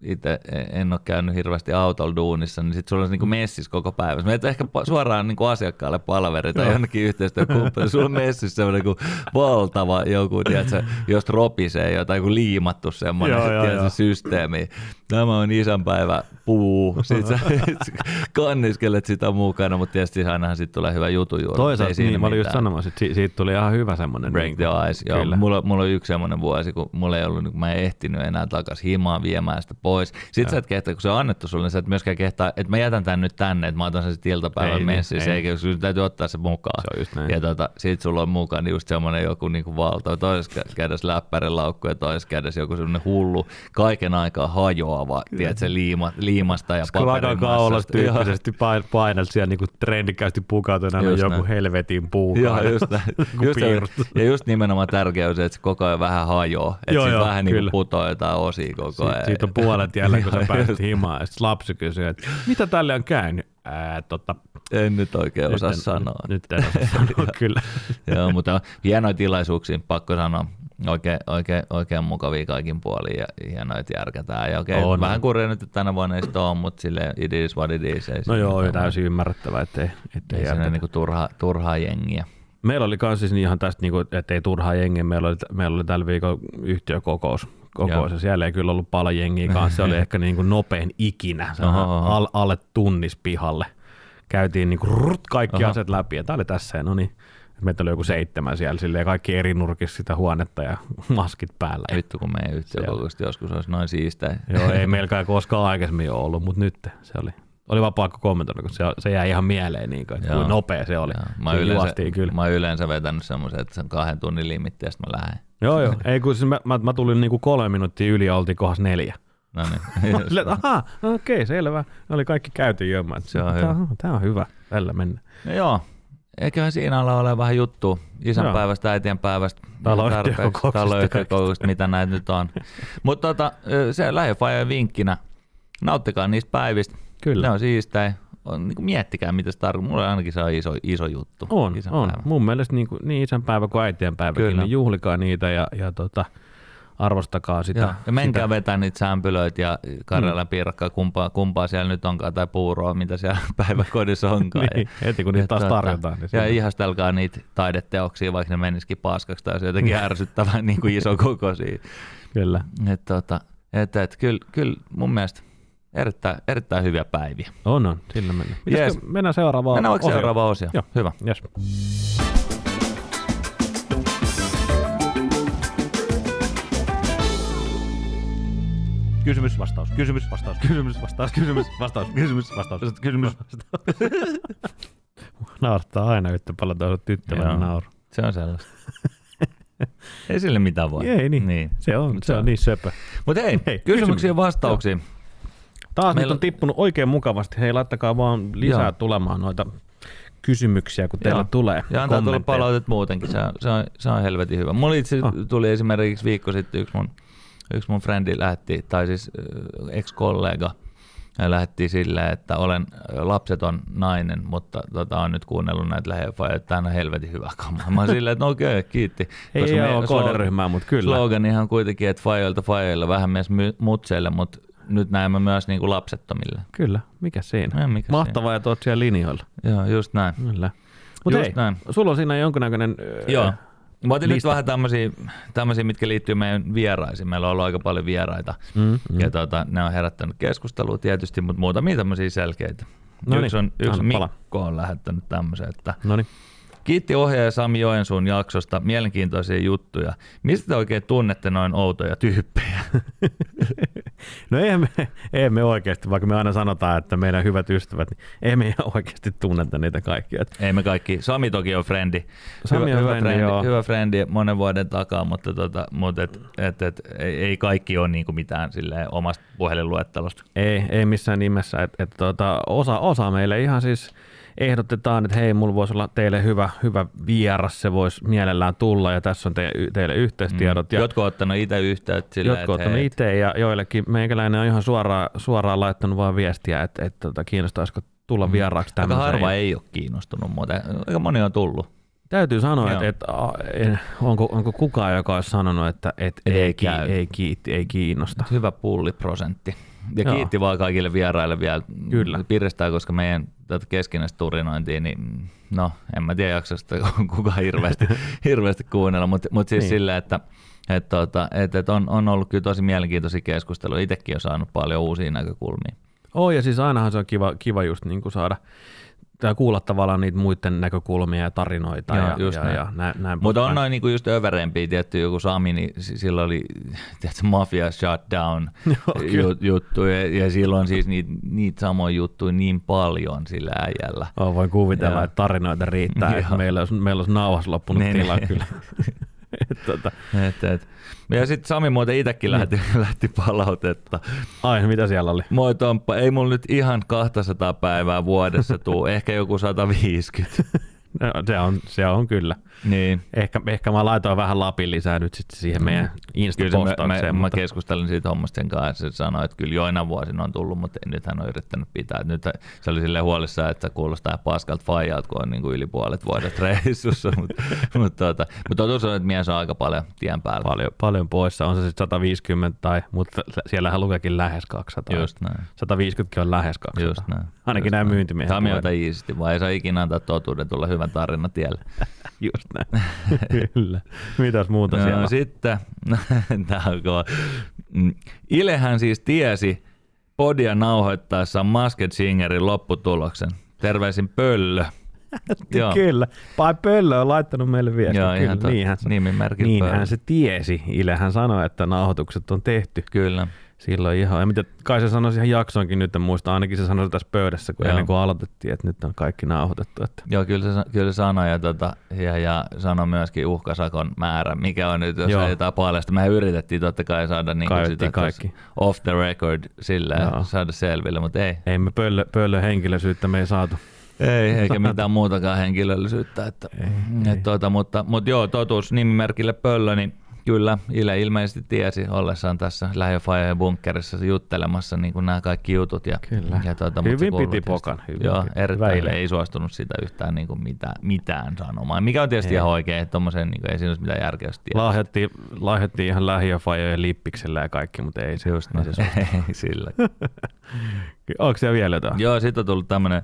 itse en ole käynyt hirveästi autolla duunissa, niin sitten sulla on niinku messis koko päivä. Meet ehkä suoraan niinku asiakkaalle palaveri tai jonnekin yhteistyökumppani. Sulla on messissä semmoinen niinku valtava joku, tiedätkö, jos ropisee jotain joku liimattu semmoinen joo, tiedätkö, joo. systeemi. Tämä on isänpäivä puu. Sitten sä *laughs* kanniskelet sitä mukana, mutta tietysti ainahan sitten tulee hyvä jutu juuri. Toisaalta, niin, mä olin just sanomassa, että siitä tuli ihan hyvä semmoinen. Break niin, the ice. Joo, mulla, mulla on yksi semmoinen vuosi, kun mulla ei ollut, kun mä en ehtinyt enää takaisin himaan viemään sitä pois. Sitten sä et kehtaa, kun se on annettu sulle, niin sä et myöskään kehtaa, että mä jätän tän nyt tänne, että mä otan sen sitten iltapäivän Ei niin, messissä, ei. eikä sun täytyy ottaa se mukaan. Se on just näin. Ja tota, sit sulla on mukaan niin just semmoinen joku niinku valtava, toisessa kä- kädessä läppärilaukku ja toisessa kädessä joku semmoinen hullu, kaiken aikaa hajoava, tiedätkö, liima, liimasta ja paperin kaulassa massasta. Joo. tyyppisesti pain- painelta siellä niinku trendikkäästi pukautuneena Just joku näin. helvetin puukaan. Joo, just näin. *laughs* Just, ja just nimenomaan tärkeä on se, että se koko ajan vähän hajoaa. Että Joo, joo, vähän niin kyllä. putoaa jotain osia koko ajan. Siitä, siitä on puolet jäljellä, kun sä just. himaan. Sitten lapsi kysyy, että mitä tälle on käynyt? Ää, tota, En nyt oikein osaa nyt en, sanoa. Nyt, en osaa sanoa, *laughs* *laughs* kyllä. Joo, mutta hienoja tilaisuuksia, pakko sanoa. Oikein, oikein, oikein mukavia kaikin puolin ja hienoja, että järkätään. Ja oikein, On, vähän on. kurja nyt, että tänä vuonna ei sitä ole, mutta sille it is what it is. Ei No joo, on täysin ymmärrettävää, ettei, ettei Ei niinku turhaa, turhaa jengiä. Meillä oli kans siis ihan tästä, niinku, ettei turhaa jengiä, meillä oli, meillä oli tällä viikolla yhtiökokous. Ja siellä ei kyllä ollut paljon jengiä kanssa, se oli *laughs* ehkä niinku nopein ikinä, al, alle tunnis pihalle. Käytiin niinku rrt, kaikki Oho. aset läpi ja tää oli tässä no niin. Meitä oli joku seitsemän siellä, silleen kaikki eri nurkissa sitä huonetta ja *laughs* maskit päällä. Vittu, kun meidän yhtiökokousta joskus olisi noin siistää. joo, ei *laughs* meilläkään koskaan aikaisemmin ole ollut, mutta nyt se oli. Oli vaan pakko kommentoida, kun se, se jäi ihan mieleen, niin kuin, että kuinka nopea se oli. Joo, Mä, Siinä yleensä, kyllä. mä yleensä vetänyt semmoisen, että se on kahden tunnin limitti ja sitten mä lähden. Joo, joo. *laughs* Ei, kun siis mä, mä, mä tulin niinku kolme minuuttia yli ja oltiin kohdassa neljä. No niin. *laughs* Ahaa, no okei, selvä. Ne oli kaikki käyty jömmä. Se on tää, hyvä. Tää on hyvä. Tällä mennä. No joo, eiköhän siinä alla ole vähän juttu isänpäivästä, äitienpäivästä, taloyhtiökokouksesta, mitä näitä nyt on. *laughs* Mutta tota, se lähiöfajan vinkkinä, nauttikaa niistä päivistä, Kyllä. ne on siistejä. On, niin kuin miettikää, mitä se tarkoittaa. Mulle ainakin se on iso, iso juttu. On, on. Mun mielestä niin, kuin, niin isänpäivä kuin äitienpäiväkin, Kyllä. niin juhlikaa niitä ja, ja tota, arvostakaa sitä. Joo, ja menkää sitä. vetää niitä sämpylöitä ja Karjalan mm. piirakkaa, kumpaa, kumpaa siellä nyt onkaan, tai puuroa, mitä siellä *laughs* päiväkodissa onkaan. Niin, heti kun niitä taas tarjotaan, niin ja siinä- ihastelkaa niitä taideteoksia, vaikka ne menisikin paskaksi tai jotenkin ärsyttävän *laughs* niin kuin iso kokoisia. Kyllä. Et, tota, et, et, kyllä, kyllä mun mielestä erittäin, erittäin hyviä päiviä. On, on. Sillä mennään. Jees. Mennään seuraavaan Mennään osioon? seuraava osio. Joo. Hyvä. Yes. Kysymys, vastaus, kysymys, vastaus, kysymys, vastaus, kysymys, vastaus, kysymys, vastaus, kysymys, vastaus. Naurattaa aina yhtä paljon tuossa Joo. tyttövän nauru. Se on sellaista. *laughs* Ei sille mitään voi. Ei niin. niin. Se on, Mut se on niin söpö. Mutta hei, Hei, kysymyksiä ja vastauksia. Taas Meillä nyt on tippunut oikein mukavasti. Hei, laittakaa vaan lisää Joo. tulemaan noita kysymyksiä, kun teillä Joo. tulee Ja antaa tulla palautet muutenkin, se on, se on, se on helvetin hyvä. Mulla itse Ah. tuli esimerkiksi viikko sitten yksi mun, yksi mun frendi lähetti, tai siis äh, ex-kollega, ja lähetti silleen, että olen äh, lapseton nainen, mutta tota, on nyt kuunnellut näitä lähefaja, että tämä on helvetin hyvä kama. Mä oon silleen, että no okei, okay, *laughs* kiitti. Ei Koska ole kohderyhmää, mutta kyllä. Sloganihan kuitenkin, että fajoilta fajoilla, vähän myös my- mutseille, mutta nyt näemme myös niin kuin lapsettomille. Kyllä, mikä siinä? Ei, mikä Mahtavaa, että oot siellä linjoilla. Joo, just näin. Kyllä. Mutta Just hei, näin. sulla on siinä jonkinnäköinen... öö, Joo. Mä otin nyt lista. vähän tämmöisiä, tämmöisiä, mitkä liittyy meidän vieraisiin. Meillä on ollut aika paljon vieraita. Mm, Mm. Ja tota, ne on herättänyt keskustelua tietysti, mutta muutamia tämmöisiä selkeitä. Noniin, yksi on, yksi. Mikko on lähettänyt tämmöisen, että No niin. Kiitti ohjaaja Sami Joensuun jaksosta, mielenkiintoisia juttuja. Mistä te oikein tunnette noin outoja tyyppejä? *laughs* No ei me, ei me oikeasti, vaikka me aina sanotaan, että meidän hyvät ystävät, niin ei me ihan oikeasti tunneta niitä kaikkia. Ei me kaikki. Sami toki on frendi. Sami hyvä, on hyvä, frendi, joo. hyvä frendi monen vuoden takaa, mutta, tota, mutta et, et, et, ei, ei, kaikki ole niinku mitään silleen omasta puhelinluettelosta. Ei, ei missään nimessä. Et, et, tota, osa, osa meille ihan siis ehdotetaan, että hei, mulla voisi olla teille hyvä, hyvä vieras, se voisi mielellään tulla ja tässä on te, teille yhteystiedot. Ja Jotkut on ottanut itse yhteyttä silleen, jotkut että ottanut itse ja joillekin meikäläinen on ihan suoraan, suoraan laittanut vaan viestiä, että, että tota, kiinnostaisiko tulla vieraaksi Mm. aika tämmöiseen. harva Ja ei ole kiinnostunut, mutta aika moni on tullut. Täytyy sanoa, että, että onko, onko kukaan, joka olisi sanonut, että, että Ei ei, käy. ei, ei, kiitti, ei kiinnosta. Hyvä pulliprosentti. Ja Joo. kiitti vaan kaikille vieraille vielä. Kyllä. Piristää, koska meidän tätä keskinäistä turinointia, niin no, en mä tiedä jaksosta kukaan hirveästi, *laughs* hirveästi kuunnella, mutta mut siis Niin. silleen, että et, tota, et, et on, on ollut kyllä tosi mielenkiintoisia keskusteluja. Itsekin on saanut paljon uusia näkökulmia. Oh, ja siis ainahan se on kiva, kiva just niin kuin saada tai kuulla tavallaan niitä muiden näkökulmia ja tarinoita Joo, ja, just ja, näin. ja näin, näin Mutta on noin niinku just överempiä, tietty joku Sami, niin sillä oli *laughs* tiedätkö, Mafia Shutdown *laughs* jut, juttu, ja, ja silloin siis niitä niit samoja juttuja niin paljon sillä äijällä. Oh, voin kuvitella, Joo. että tarinoita riittää, *laughs* että meillä olisi, meillä olisi nauhas loppunut Niin, tila niin. kyllä. Tota, Et, et. Ja sitten Sami muuten itsekin lähti, lähti palautetta. ai, mitä siellä oli? Moi Tomppa, ei mulla nyt ihan 200 päivää vuodessa tuu, ehkä joku 150. *laughs* No, se, on, se on kyllä. niin. Ehkä, ehkä mä laitoin vähän lapin lisää nyt sitten siihen meidän mä, Insta-postaukseen. mä, mä mutta keskustelin siitä hommasta sen kanssa, ja se sanoi, että kyllä joina vuosina on tullut, mutta nyt hän on yrittänyt pitää. Nyt se oli sille huolissaan, että kuulostaa paskalta faijalta, kun on niin kuin yli puolet vuodet *laughs* reissussa, mutta mut, tota, mut totuus on, että mies on aika paljon tien päällä. paljon, paljon poissa. On se sitten 150 tai, mutta siellähän lukeekin lähes 200. Just näin. 150 on lähes 200. Just näin. Ainakin Just näin näin. myyntimiehet puhuu. ota iisisti, vai ei saa ikinä antaa totuuden tulla hyvän tarina tielle. *laughs* Just näin. *laughs* Kyllä. Mitäs muuta siellä No, on? sitten, *laughs* on kova. Mm, Ilehän siis tiesi podia nauhoittaessaan Masked Singerin lopputuloksen. Terveisin Pöllö. Joo. Kyllä. Pai Pöllö on laittanut meille viestiä. Joo, Kyllä, ihan niinhän, se- niinhän se tiesi. Ilehän sanoi, että nauhoitukset on tehty. Kyllä. Silloin ihan, ja mitä, kai se sanoi siihen jaksoonkin nyt, en muista, ainakin se sanoi tässä pöydässä, kun Joo. ennen kuin aloitettiin, että nyt on kaikki nauhoitettu. Että Joo, kyllä se, kyllä se sanoi ja, tota, ja, ja sanoi myöskin uhkasakon määrä, mikä on nyt, jos Joo. ei jotain paljasta. Me yritettiin totta kai saada niin kuin sitä kaikki. off the record silleen, Joo. saada selville, mutta ei. ei me pöllö, pöllö henkilöisyyttä me ei saatu. Ei, eikä mitään muutakaan henkilöllisyyttä. Että, Ei, et, tuota, mutta, mutta joo, totuus nimimerkille Pöllö, niin kyllä Ile ilmeisesti tiesi ollessaan tässä Lähiöfajojen bunkkerissa juttelemassa niin kuin nämä kaikki jutut. Ja, Kyllä. Ja, tuota, Hyvin piti pokan, hyvin joo, erittäin ei suostunut sitä yhtään niin kuin mitään, mitään sanomaan, mikä on tietysti Ei. ihan oikein, että tommosen, niin kuin, ei siinä olisi mitään järkeä. Lahjattiin, lahjattiin ihan lähiöfajojen lippiksellä ja kaikki, mutta ei se. Just näin. *laughs* ei sillä. Onko siellä vielä jotain? Joo, sitten on tullut tämmöinen.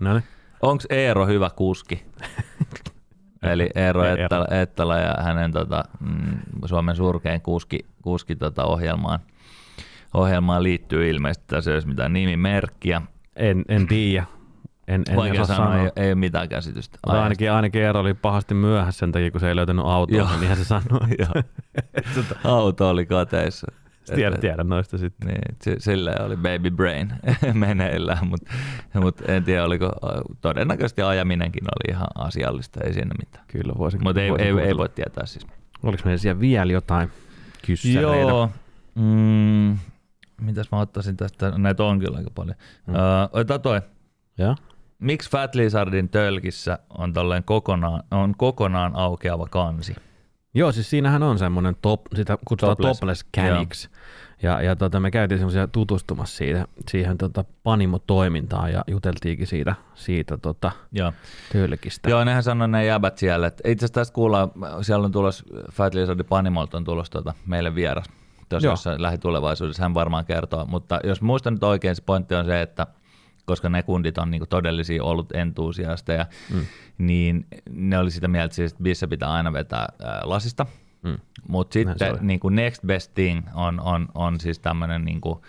Onko Eero hyvä kuski? *laughs* Eli Eero. Ettala, Ettala ja hänen tota, mm, Suomen surkein kuski, kuski tota ohjelmaan, ohjelmaan liittyy ilmeisesti, tässä ei olisi mitään nimimerkkiä. En, en tiedä. En, en Vaikea osaa sanoa, sanoa. ei, ei ole mitään käsitystä. Mutta ainakin, ainakin Eero oli pahasti myöhässä sen takia, kun se ei löytänyt autoa, Joo. niin se sanoi. *laughs* *laughs* Auto oli kateissa. Tiedän, tiedän noista sitten. Niin, si- sillä oli baby brain *laughs* meneillään, mutta mut en tiedä, oliko todennäköisesti ajaminenkin oli ihan asiallista, ei siinä mitään. Kyllä voisi. Mutta ei, ei, ei voi tietää siis. Oliko meillä siellä vielä jotain kyssäreitä? Joo. Mm, mitäs mä ottaisin tästä? Näitä on kyllä aika paljon. Mm. Öö, otetaan toi. Joo. Miksi Fat Lizardin tölkissä on, kokonaan, on kokonaan aukeava kansi? Joo, siis siinähän on semmoinen top, sitä kutsutaan Topless. topless, caniksi. Ja, ja tota, me käytiin semmoisia tutustumassa siitä, siihen tota, Panimo-toimintaan ja juteltiinkin siitä, siitä tota, Joo. tölkistä. Joo, nehän sanoi ne jäbät siellä, että itse asiassa tästä kuullaan, siellä on tulos, Fat Lizardin Panimolta on tulos tuota, meille vieras. Tuossa lähitulevaisuudessa hän varmaan kertoo, mutta jos muistan nyt oikein, se pointti on se, että koska ne kundit on niinku todellisia ollut entuusiasteja, mm. niin ne oli sitä mieltä, siis, että bissä pitää aina vetää ää, lasista. Mm. Mutta se sitten oli. niin kuin next best thing on, on, on siis tämmöinen niin kuin,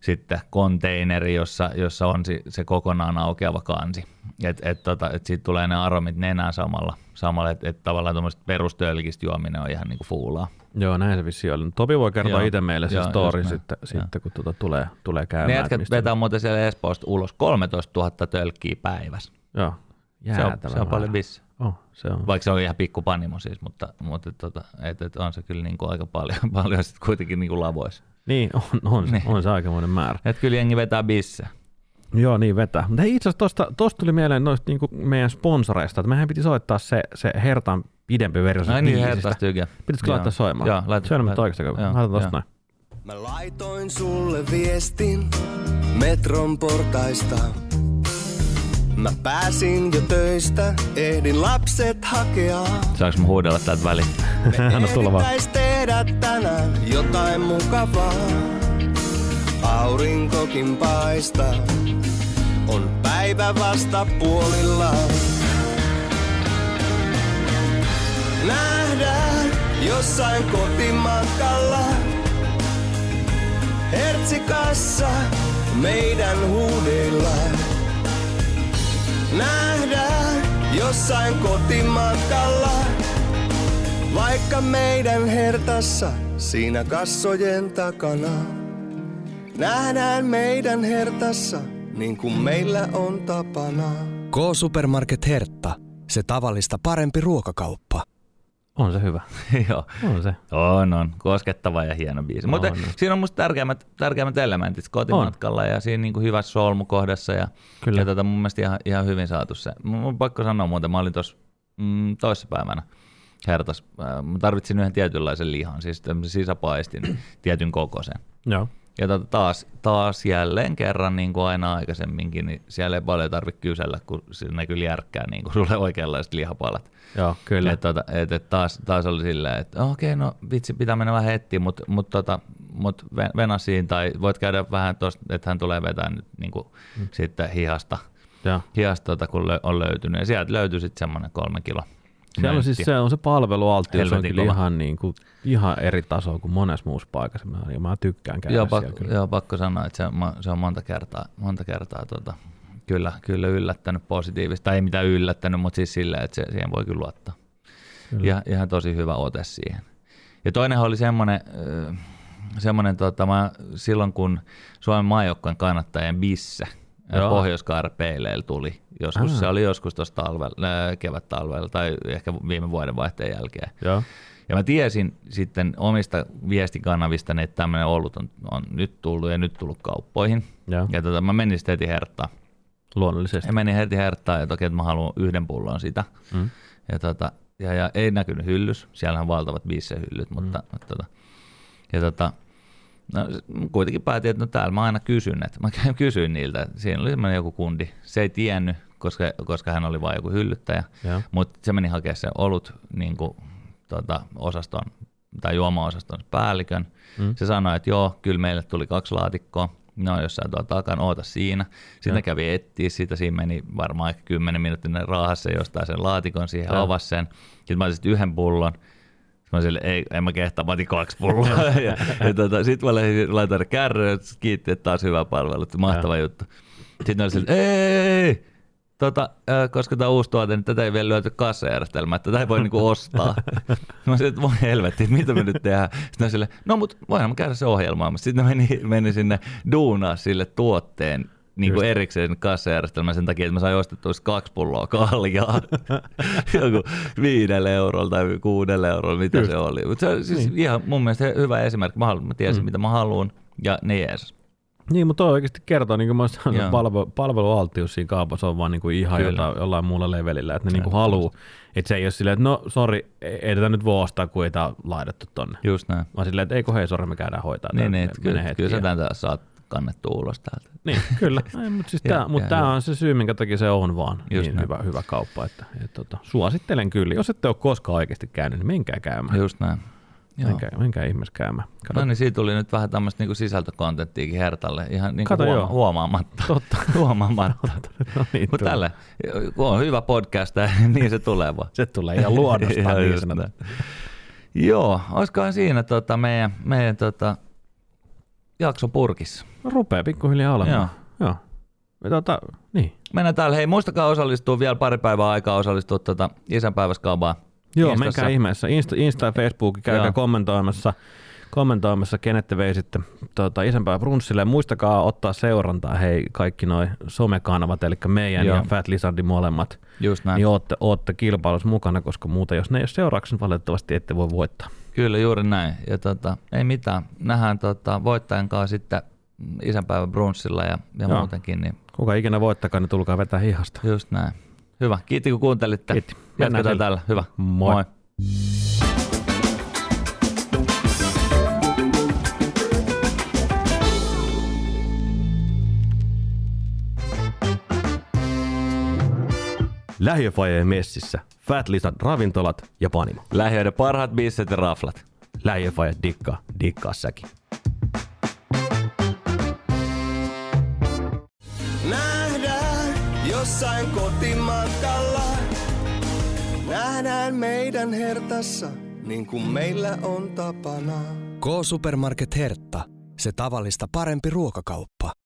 sitten konteineri, jossa, jossa on si, se kokonaan aukeava kansi. Että et, tota, et siitä tulee ne aromit nenään samalla, samalla että et tavallaan tuommoista perustölkistä juominen on ihan niin kuin fuulaa. Joo, näin se vissi oli. Topi voi kertoa itse meille se Joo, story just näin. sitten, Joo. sitten, kun tuota tulee, tulee Ne käymään. että jätkät vetää muuten siellä Espoosta ulos 13 000 tölkkiä päivässä. Joo, Se on, se on paljon vissi. Oh, se on. Vaikka se on ihan pikku panimo siis, mutta, mutta tota, et, et on se kyllä niin kuin aika paljon, *laughs* paljon sitten kuitenkin niin kuin lavoissa. Niin, on, on, se, Niin. on se aikamoinen määrä. Et kyllä jengi vetää bisse. Joo, niin vetää. Mutta hei, itse asiassa tosta, tosta tuli mieleen noista niinku meidän sponsoreista, että mehän piti soittaa se, se Hertan pidempi versio Ai niin, hertaista tykiä. Pitäisikö Joo. laittaa soimaan? Joo, laita. Se on nyt laita. oikeasta kun Joo, Laitan tosta noin. Mä laitoin sulle viestin metron portaista. Mä pääsin jo töistä, ehdin lapset hakea. Saanko mä huudella täältä väliin? *laughs* Anna tulla vaan. Ehdittäis tehdä tänään jotain mukavaa. Aurinkokin paistaa, on päivä vasta puolillaan. Nähdään jossain kotimatkalla. Hertsikassa meidän huudeillaan. Nähdään jossain kotimatkalla. Vaikka meidän hertassa siinä kassojen takana. Nähdään meidän hertassa niin kuin meillä on tapana. K-Supermarket Hertta. Se tavallista parempi ruokakauppa. On se hyvä. *laughs* Joo. On se. On, on. Koskettava ja hieno biisi. On, Mutta on. siinä on musta tärkeimmät, tärkeimmät elementit kotimatkalla ja siinä niin kuin hyvässä solmukohdassa. Ja, Kyllä. ja tota, mun mielestä ihan, ihan hyvin saatu se. Mun on pakko sanoa muuten, mä olin tuossa mm, toissapäivänä hertas. Äh, Mä tarvitsin yhden tietynlaisen lihan, siis tämmöisen sisäpaistin *clears throat* tietyn kokoisen. Joo. Ja taas, taas jälleen kerran, niin kuin aina aikaisemminkin, niin siellä ei paljon tarvitse kysellä, kun sinne kyllä järkkää niin kuin sulle oikeanlaiset lihapalat. Joo, kyllä. Et, tota, et, et taas, taas oli silleen, että okei, no vitsi, pitää mennä vähän etsiä, mutta mut, tota, mut ve- venasiin tai voit käydä vähän tuosta, että hän tulee vetää nyt niin kuin, mm. sitten hihasta, Joo. hihasta tota, kun on löytynyt. Ja sieltä löytyi sitten semmoinen kolme kilo. Siellä on siis se, on se palvelualttius, on kyllä ihan, niin kuin, ihan eri taso kuin monessa muussa paikassa. Mä, ja mä tykkään käydä Joo, siellä pakko, kyllä. joo, pakko sanoa, että se, se on monta kertaa, monta kertaa tota, kyllä, kyllä yllättänyt positiivista. Tai ei mitään yllättänyt, mutta siis silleen, että se, siihen voi kyllä luottaa. Kyllä. Ja, ihan tosi hyvä ote siihen. Ja toinen oli semmoinen, semmoinen tota, mä, silloin kun Suomen maajoukkojen kannattajien bisse Joo. pohjois tuli. Joskus Ah. se oli joskus tuossa talvella, kevät-talvella tai ehkä viime vuoden vaihteen jälkeen. Joo. Ja mä tiesin sitten omista viestikanavista, että tämmöinen olut on, on nyt tullut ja nyt tullut kauppoihin. Joo. Ja tota, mä menin sitten heti herttaan. Luonnollisesti. Ja menin heti herttaan ja toki, että mä haluan yhden pullon sitä. Mm. Ja, tota, ja, ja ei näkynyt hyllys, siellä on valtavat bissehyllyt, mutta, mutta tota, ja tota, no, kuitenkin päätin, että no täällä mä aina kysyn, että mä käyn- *laughs* kysyin niiltä, että siinä oli semmoinen joku kundi, se ei tiennyt, koska, koska hän oli vain joku hyllyttäjä, mutta se meni hakemaan sen olut niin kuin, tota, osaston tai juomaosaston päällikön. Mm. Se sanoi, että joo, kyllä meille tuli kaksi laatikkoa, ne on jossain tuolla takana, oota siinä. Sitten ne kävi etsiä sitä, siinä meni varmaan ehkä 10 minuuttia, ne sen jostain sen laatikon siihen, Joo. avasi sen. Sitten mä otin yhden pullon, mä sille, ei, en mä kehtaa, mä otin kaksi pulloa. *laughs* ja, ja tota, sit mä lähdin laitoin kärryyn, kiitti, että taas hyvä palvelu, että mahtava juttu. Sitten oli sille, ei, tota, äh, koska tämä on uusi tuote, niin tätä ei vielä lyöty kassajärjestelmään, että tätä ei voi niinku ostaa. *laughs* mä sanoin, että voi helvetti, mitä me nyt tehdään. Sitten oli sille, no mut voidaan me käydä se ohjelmaan. Sitten meni, meni sinne duunaa sille tuotteen niin kuin erikseen kassajärjestelmän sen takia, että mä sain ostettua sit kaksi pulloa kaljaa. *laughs* Joku viidelle eurolla tai kuudelle eurolla, mitä Just. se oli. Mutta se on siis niin. ihan mun mielestä hyvä esimerkki. Mä, haluan, mä tiesin, mm. mitä mä haluan ja ne jees. Niin, mutta toi oikeasti kertoo, niin kuin mä sanoin, palvelu, palvelualtius siinä kaupassa on vaan niin kuin ihan jota, jollain muulla levelillä, että ne niin kuin haluu, että se ei ole silleen, että no sori, ei ei tätä nyt voi ostaa, kun ei tämä laitettu tonne. Just näin. Vaan silleen, että ei kun hei, sori, me käydään hoitaa. Niin, tää, niin, kyllä, kyllä sä tämän saat kannettua ulos täältä. Niin, kyllä. *laughs* Ei, mutta siis tää, mut on se syy, minkä takia se on vaan Just niin näin. hyvä, hyvä kauppa. Että, et, tota, suosittelen kyllä. Jos ette ole koskaan oikeasti käynyt, niin menkää käymään. Just näin. Joo. Menkää, menkää ihmeessä käymään. Kato, No niin, siitä tuli nyt vähän tämmöistä niinku sisältökontenttiakin Hertalle, ihan niinku Kato, huoma- joo. huomaamatta. Totta. *laughs* huomaamatta. no niin, Mutta tälle, kun on hyvä podcast, *laughs* niin se tulee vaan. Se tulee ihan luonnostaan niin. Joo, olisikohan siinä tota meidän, meidän tota, jakso purkissa. No, rupeaa pikkuhiljaa olemaan. Joo. Joo. Ja Tota, niin. Mennään täällä. Hei, muistakaa osallistua vielä pari päivää aikaa osallistua tota isänpäiväskaabaan. Joo, Instassa. menkää ihmeessä. Insta, Insta ja Facebook, käykää Joo. kommentoimassa, kommentoimassa, kenet te veisitte tuota, isänpäivä brunssille. Ja muistakaa ottaa seurantaa, hei, kaikki noi somekanavat, eli meidän Joo. ja Fat Lizardin molemmat. Just näin. Niin ootte, ootte kilpailussa mukana, koska muuten, jos ne ei ole seuraavaksi, niin valitettavasti ette voi voittaa. Kyllä, juuri näin. Ja tota, ei mitään. Nähdään tota, voittajan kanssa sitten isänpäivän brunssilla ja, ja Joo. muutenkin. Niin Kuka ikinä voittakaa, niin tulkaa vetää hihasta. just näin. Hyvä. Kiitti kun kuuntelitte. Kiitti. Jatketaan täällä. Hyvä. Moi. Moi. Lähiöfajeen messissä, Fat Lizard ravintolat ja panimo. Lähiöiden parhaat bisset ja raflat. Lähiöfaje dikkaa, dikkaa säkin. Nähdään jossain kotimatkalla. Nähdään meidän hertassa, niin kuin meillä on tapana. K-Supermarket Hertta. Se tavallista parempi ruokakauppa.